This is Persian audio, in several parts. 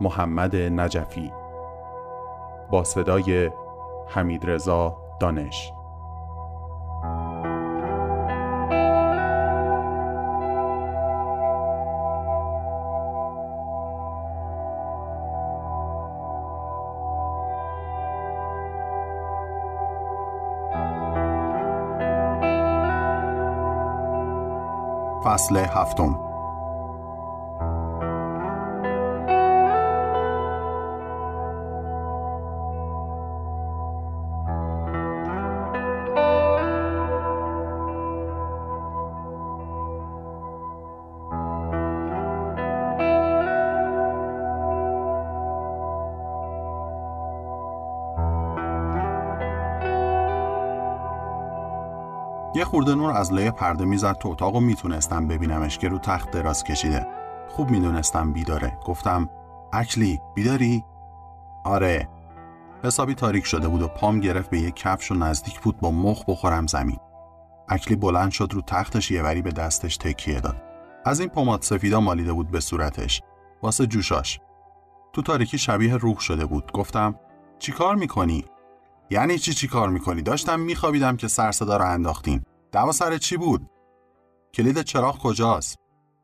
محمد نجفی. با صدای حمید رضا دانش. فصل هفتم. یه خورده نور از لایه پرده می‌زد تو اتاق و می‌تونستم ببینمش که رو تخت دراز کشیده. خوب می‌دونستم بیداره. گفتم اکلی بیداری؟ آره. حسابی تاریک شده بود و پام گرفت به یک کفش و نزدیک بود با مخ بخورم زمین. اکلی بلند شد رو تختش یه وری به دستش تکیه داد. از این پماد سفیدا مالیده بود به صورتش. واسه جوشاش. تو تاریکی شبیه روح شده بود. گفتم چیکار می‌کنی؟ یعنی چی چی کار می‌کنی؟ داشتم میخوابیدم که سر صدا رو انداختین. دوا سر چی بود؟ کلید چراغ کجاست؟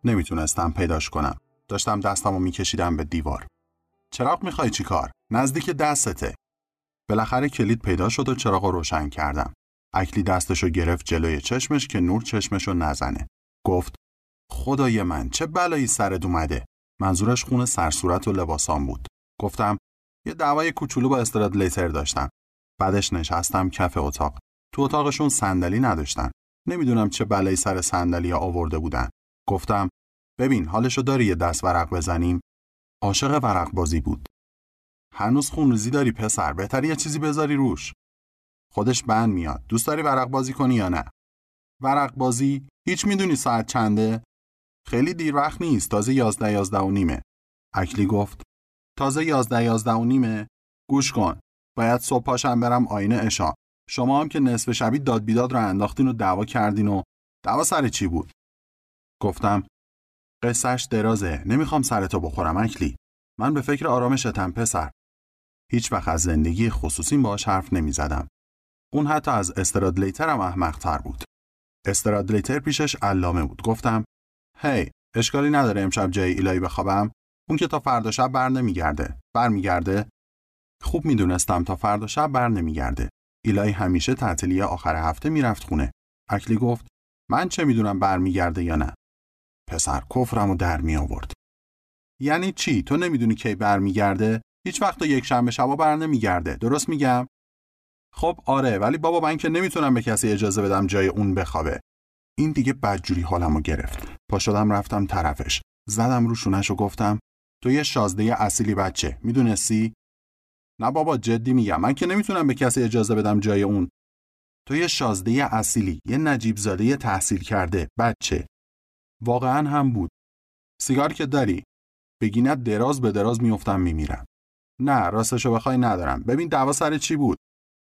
نمی‌تونستم پیداش کنم. داشتم دستم رو میکشیدم به دیوار. چراغ می‌خوای چی کار؟ نزدیک دستته. بالاخره کلید پیدا شد و چراغ رو روشن کردم. اکلی دستشو گرفت جلوی چشمش که نور چشمشو نزنه. گفت خدای من چه بلایی سرت اومده؟ منظورش خون سرصورت و لباسام بود. گفتم یه دعوای کوچولو با استراد لیتر داشتم. بعدش نشستم کف اتاق. تو اتاقشون صندلی نداشتن. نمی‌دونم چه بلایی سر صندلی آورده بودن. گفتم ببین حالشو داری یه دست ورق بزنیم؟ عاشق ورق بازی بود. هنوز خونریزی داری پسر بهتر یه چیزی بذاری روش. خودش بند میاد. دوست داری ورق بازی کنی یا نه؟ ورق بازی؟ هیچ می‌دونی ساعت چنده؟ خیلی دیر وقت نیست. تازه یازده یازده و نیمه. اکلی گفت تازه یازده یازده و نیمه؟ گوش کن. باید صبح پاشم برم آینه اشا شما هم که نصف شبی داد بیداد رو انداختین و دعوا کردین و دعوا سر چی بود؟ گفتم قصهش درازه نمی‌خوام سرتو بخورم اکلی. من به فکر آرامشتم پسر. هیچ وقت از زندگی خصوصی باش حرف نمی‌زدم. اون حتی از استرادلیتر هم احمقتر بود. استرادلیتر پیشش علامه بود. گفتم هی hey, اشکالی نداره امشب جای ایلایی بخوابم. اون که تا فردا شب بر نمیگرده. برمیگرده خوب می‌دونستم تا فردا شب بر نمیگرده. ایلای همیشه تعطیلی آخر هفته می‌رفت خونه. اکلی گفت من چه می‌دونم برمیگرده یا نه. پسر کفرم و در می آورد. یعنی چی؟ تو نمی‌دونی کی برمیگرده؟ هیچ وقت یک شنبه شبا بر نمیگرده. درست میگم؟ خب آره ولی بابا من که نمی‌تونم به کسی اجازه بدم جای اون بخوابه. این دیگه بدجوری حالمو گرفت. پا شدم رفتم طرفش. زدم رو شونش و گفتم تو یه شازده اصیلی بچه می‌دونستی نه بابا جدی میگم. من که نمی‌تونم به کسی اجازه بدم جای اون. تو یه شازده اصیلی یه نجیب زاده تحصیل کرده. بچه. واقعا هم بود. سیگار که داری. بگینت دراز به دراز میفتم میمیرم. نه راستشو بخوای ندارم. ببین دعوا سر چی بود؟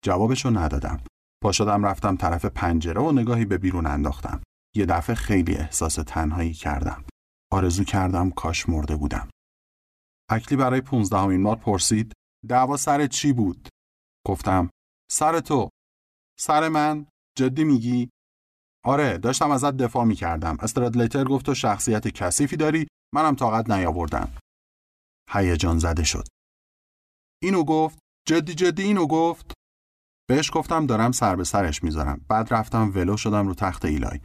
جوابشو ندادم. پا شدم رفتم طرف پنجره و نگاهی به بیرون انداختم. یه دفعه خیلی احساس تنهایی کردم. آرزو کردم کاش مرده بودم. اکلی برای پونزدهمین بار پرسید دعوا سر چی بود؟ گفتم سر تو. سر من؟ جدی میگی؟ آره داشتم ازت دفاع می کردم استرادلیتر گفت تو شخصیت کثیفی داری منم طاقت نیاوردم. هیجان زده شد. اینو گفت؟ جدی جدی اینو گفت؟ بهش گفتم دارم سر به سرش می‌ذارم. بعد رفتم ولو شدم رو تخت ایلای.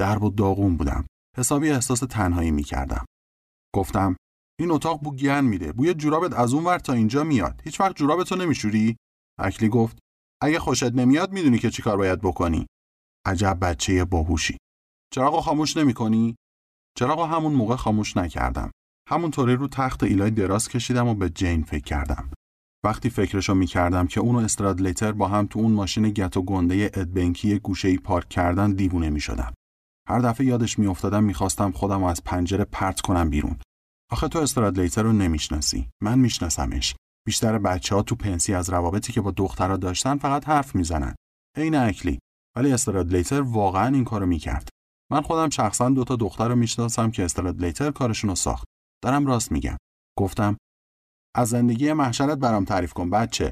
درب و داغون بودم. حسابی احساس تنهایی می‌کردم. گفتم این اتاق بو گن میده. بوی جورابت از اون ور تا اینجا میاد. هیچ وقت جورابتو نمیشوری؟ اکلی گفت. اگه خوشت نمیاد می‌دونی که چیکار باید بکنی. عجب بچه باهوشی. چراغو خاموش نمی‌کنی؟ چراغو همون موقع خاموش نکردم. همونطوری رو تخت ایلای دراز کشیدم و به جین فکر کردم. وقتی فکرشو می‌کردم که اون و استرادلیتر با هم تو اون ماشین گت و گنده ادبنکی گوشه پارک کردن دیوونه می‌شدم. هر دفعه یادش میافتادم می‌خواستم خودم از پنجره پرت کنم بیرون. آخه تو استرادلیتر رو نمی‌شناسی. من میشناسمش. بیشتر بچه ها تو پنسی از روابطی که با دخترها داشتن فقط حرف می‌زنن. عین اکلی. ولی استرادلیتر واقعا این کارو می‌کرد. من خودم شخصا دو تا دختر رو می‌شناسم که استرادلیتر کارشون رو ساخت. دارم راست میگم. گفتم از زندگی محشرت برام تعریف کن بچه.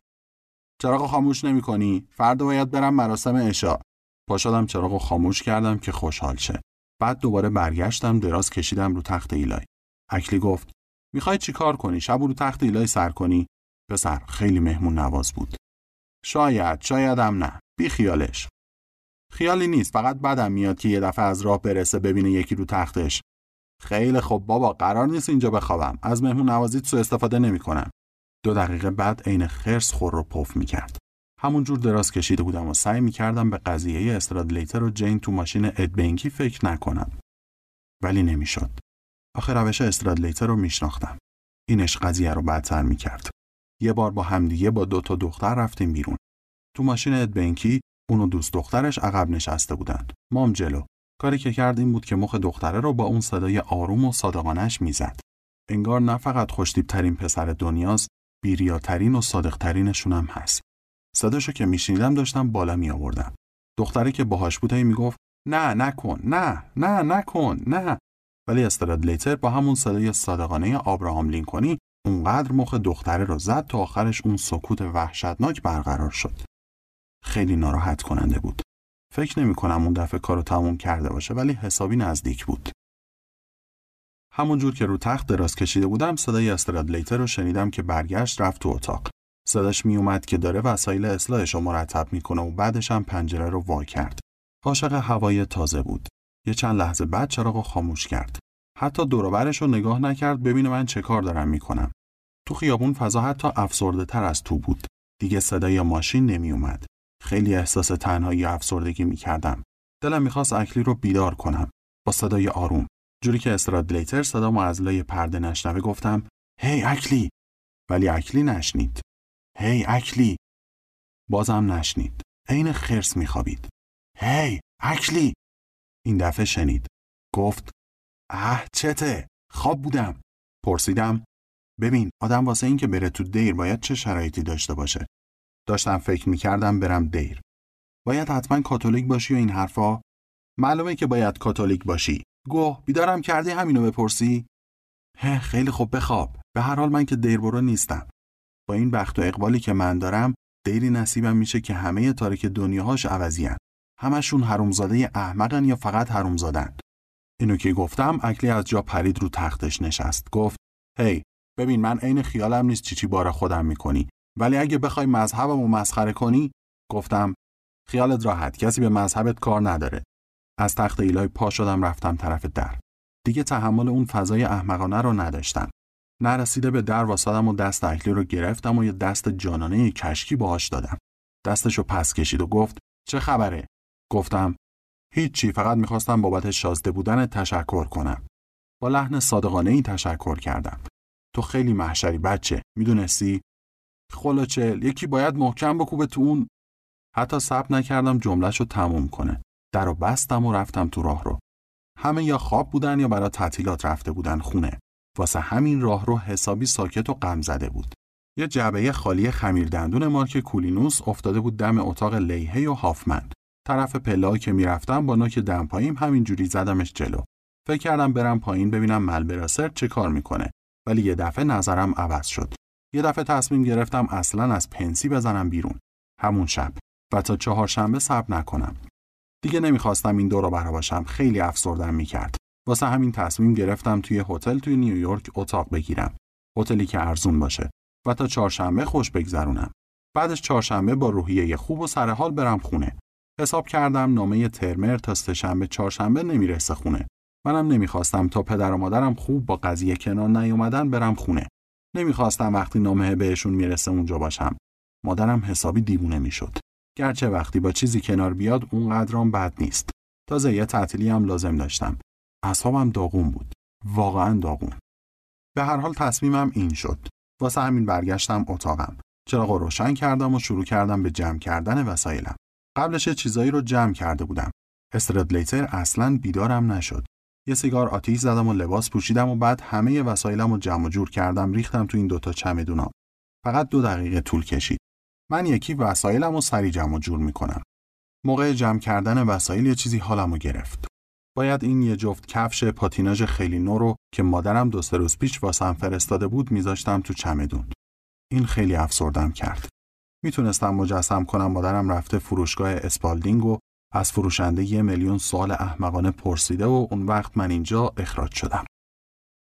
چراغ خاموش نمی کنی؟ فردا باید برم مراسم عشا. پا شدم چراغ خاموش کردم که خوشحال شه. بعد دوباره برگشتم دراز کشیدم رو تخت ایلای. اکلی گفت می‌خوای چی کار کنی؟ شب رو تخت ایلای سر کنی؟ پسر خیلی مهمون نواز بود. شاید شایدم نه. بی خیالش. خیالی نیست فقط بدم میاد که یه دفعه از راه برسه ببینه یکی رو تختش. خیلی خوب بابا قرار نیست اینجا بخوابم. از مهمون نوازیت سو استفاده نمی‌کنم. دو دقیقه بعد عین خرس خور رو پف می‌کرد. همونجور دراز کشیده بودم و سعی می‌کردم به قضیه استرادلیتر و جین تو ماشین ادبنکی فکر نکنم. ولی نمی‌شد. آخه روش استرادلیتر رو میشناختم اینش قضیه رو بدتر می‌کرد یه بار با همدیگه با دو تا دختر رفتیم بیرون تو ماشین ادبنکی اون و دوست دخترش عقب نشسته بودند مام جلو کاری که کرد این بود که مخ دختره رو با اون صدای آروم و صادقانش می‌زد. انگار نه فقط خوشتیب پسر دنیاست، بیریاترین و صادقترینشون هم هست. صداشو که میشنیدم داشتم بالا می آوردم. دختره که باهاش بود می‌گفت نه نکن نه نه نکن نه ولی استرادلیتر با همون صدای صادقانه آبراهام لینکونی اونقدر مخ دختره رو زد تا آخرش اون سکوت وحشتناک برقرار شد. خیلی ناراحت کننده بود. فکر نمی کنم اون دفعه کارو تموم کرده باشه ولی حسابی نزدیک بود. همونجور که رو تخت دراز کشیده بودم صدای استرادلیتر رو شنیدم که برگشت رفت تو اتاق. صداش می اومد که داره وسایل اصلاحش رو مرتب می‌کنه و بعدش هم پنجره رو وا کرد. عاشق هوای تازه بود. یه چند لحظه بعد چراغ رو خاموش کرد. حتی دوروبرش رو نگاه نکرد ببینه من چه کار دارم می‌کنم. تو خیابون فضا حتی افسرده تر از تو بود. دیگه صدای ماشین نمی اومد. خیلی احساس تنهایی و افسردگی می کردم. دلم می‌خواست اکلی رو بیدار کنم با صدای آروم. جوری که استرادلیتر صدا از لای پرده نشنوه گفتم هی اکلی ولی اکلی نشنید. هی اکلی بازم نشنید. عین خرس میخوابید. هی اکلی این دفعه شنید. گفت اه چته خواب بودم. پرسیدم ببین آدم واسه این که بره تو دیر باید چه شرایطی داشته باشه داشتم فکر می‌کردم برم دیر. باید حتما کاتولیک باشی و این حرفا؟ معلومه که باید کاتولیک باشی. گوه بیدارم کردی همینو بپرسی؟ هه خیلی خوب بخواب. به هر حال من که دیر برو نیستم. با این بخت و اقبالی که من دارم دیری نصیبم میشه که همه تاریک دنیاهاش عوضیان. همشون حرومزاده احمقن یا فقط حرومزادن. اینو که گفتم اکلی از جا پرید رو تختش نشست. گفت هی ببین من عین خیالم نیست چی چی بار خودم می‌کنی. ولی اگه بخوای مذهبم و مسخره کنی؟ گفتم خیالت راحت کسی به مذهبت کار نداره. از تخت ایلای پا شدم رفتم طرف در. دیگه تحمل اون فضای احمقانه رو نداشتم. نرسیده به در واسادم و دست اکلی رو گرفتم و یه دست جانانه کشکی باهاش دادم. دستشو پس کشید و گفت چه خبره؟ گفتم هیچی فقط می‌خواستم بابت شازده بودن تشکر کنم. با لحن صادقانه ای تشکر کردم. تو خیلی محشری بچه می‌دونستی؟ خلاچل یکی باید محکم بکوبه تو اون. حتی صبر نکردم جملهش رو تموم کنه. در رو بستم و رفتم تو راه رو. همه یا خواب بودن یا برای تعطیلات رفته بودن خونه. واسه همین راه رو حسابی ساکت و غم زده بود. یه جعبه خالی خمیر دندون مارک کولینوس افتاده بود دم اتاق لیهی و هافمند. طرف پلا که می‌رفتم با نوک دم پاییم همینجوری زدمش جلو. فکر کردم برم پایین ببینم ملبراسر چه کار می‌کنه. ولی یه دفعه نظرم عوض شد. یه دفعه تصمیم گرفتم اصلا از پنسی بزنم بیرون. همون شب. و تا چهارشنبه صبر نکنم. دیگه نمی‌خواستم این دو رو باشم. خیلی افسردم می‌کرد. واسه همین تصمیم گرفتم توی هتل توی نیویورک اتاق بگیرم. هتلی که ارزون باشه. و تا چهارشنبه خوش بگذرونم. بعدش چهارشنبه با روحیه خوب و سرحال برم خونه. حساب کردم نامه ترمر تا سهشنبه چهارشنبه نمی‌رسه خونه. منم نمی‌خواستم تا پدر و مادرم خوب با قضیه کنار نیومدن برم خونه. نمی‌خواستم وقتی نامه بهشون می‌رسه اونجا باشم. مادرم حسابی دیوونه می‌شد. گرچه وقتی با چیزی کنار بیاد اون قدرام بد نیست. تازه یه تعطیلی هم لازم داشتم. اصابم داغون بود. واقعا داغون. به هر حال تصمیمم این شد. واسه همین برگشتم اتاقم. چراغ روشن کردم و شروع کردم به جمع کردن وسایلم. قبلش چیزایی رو جمع کرده بودم. استردلیتر اصلا بیدارم نشد. یه سیگار آتیش زدم و لباس پوشیدم و بعد همه وسایلم رو جمع و جور کردم ریختم تو این دوتا چمدونام فقط دو دقیقه طول کشید. من یکی وسایلم رو سری جمع و جور می‌کنم. موقع جمع کردن وسایل یه چیزی حالم رو گرفت. باید این یه جفت کفش پاتیناژ خیلی نو رو که مادرم دو سه روز پیش واسم فرستاده بود میذاشتم تو چمدون این خیلی افسردم کرد. می‌تونستم مجسم کنم مادرم رفته فروشگاه اسپالدینگ و از فروشنده یه میلیون سوال احمقانه پرسیده و اون وقت من اینجا اخراج شدم.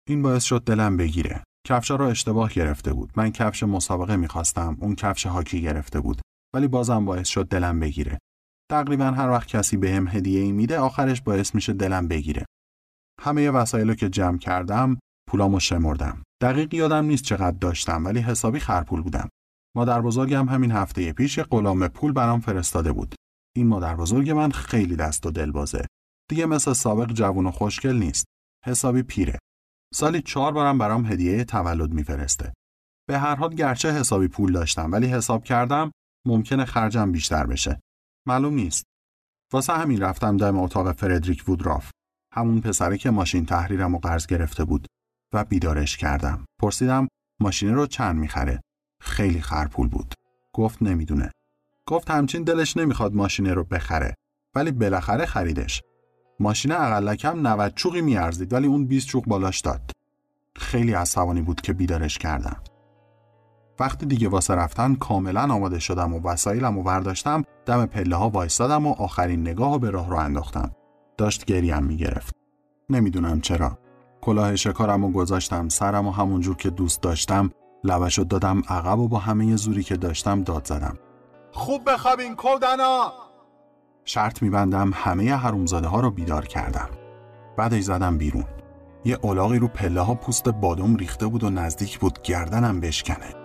این باعث شد دلم بگیره. کفشا رو اشتباه گرفته بود. من کفش مسابقه می‌خواستم. اون کفش هاکی گرفته بود. ولی بازم باعث شد دلم بگیره. تقریبا هر وقت کسی بهم به هدیه ای میده آخرش باعث میشه دلم بگیره. همه وسایلو که جمع کردم پولامو شمردم. دقیق یادم نیست چقدر داشتم ولی حسابی خرپول بودم. مادر بزرگم همین هفته پیش قلام پول برام فرستاده بود. این مادر بزرگ من خیلی دست و دل بازه. دیگه مثل سابق جوون و خوشگل نیست. حسابی پیره. سالی چهار بارم برام هدیه تولد میفرسته. به هر حال گرچه حسابی پول داشتم ولی حساب کردم ممکنه خرجم بیشتر بشه. معلوم نیست. واسه همین رفتم دم اتاق فردریک وودراف. همون پسره که ماشین تحریرم و قرض گرفته بود و بیدارش کردم. پرسیدم ماشین رو چند می‌خره؟ خیلی خرپول بود. گفت نمی‌دونه. گفت همچین دلش نمی‌خواد ماشینه رو بخره ولی بالاخره خریدش. ماشین اقلکم 90 چوقی میارزید ولی اون 20 چوق بالاش داد. خیلی عصبانی بود که بیدارش کردم. وقتی دیگه واسه رفتن کاملا آماده شدم و وسایلم و برداشتم دم پله ها وایستادم و آخرین نگاه به راه رو انداختم. داشت گریم می‌گرفت. نمی‌دونم چرا. کلاه شکارم و گذاشتم سرم و همونجور که دوست داشتم لبشو دادم عقب و با همه زوری که داشتم داد زدم. خوب بخوابین کودنا! شرط میبندم همه حرومزاده ها رو بیدار کردم. بعدش زدم بیرون. یه اولاغی رو پله ها پوست بادم ریخته بود و نزدیک بود گردنم بشکنه.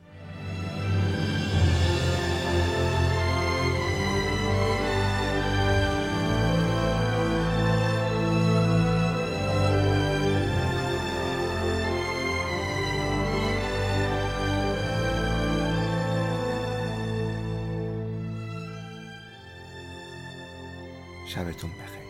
شبتون بخیر.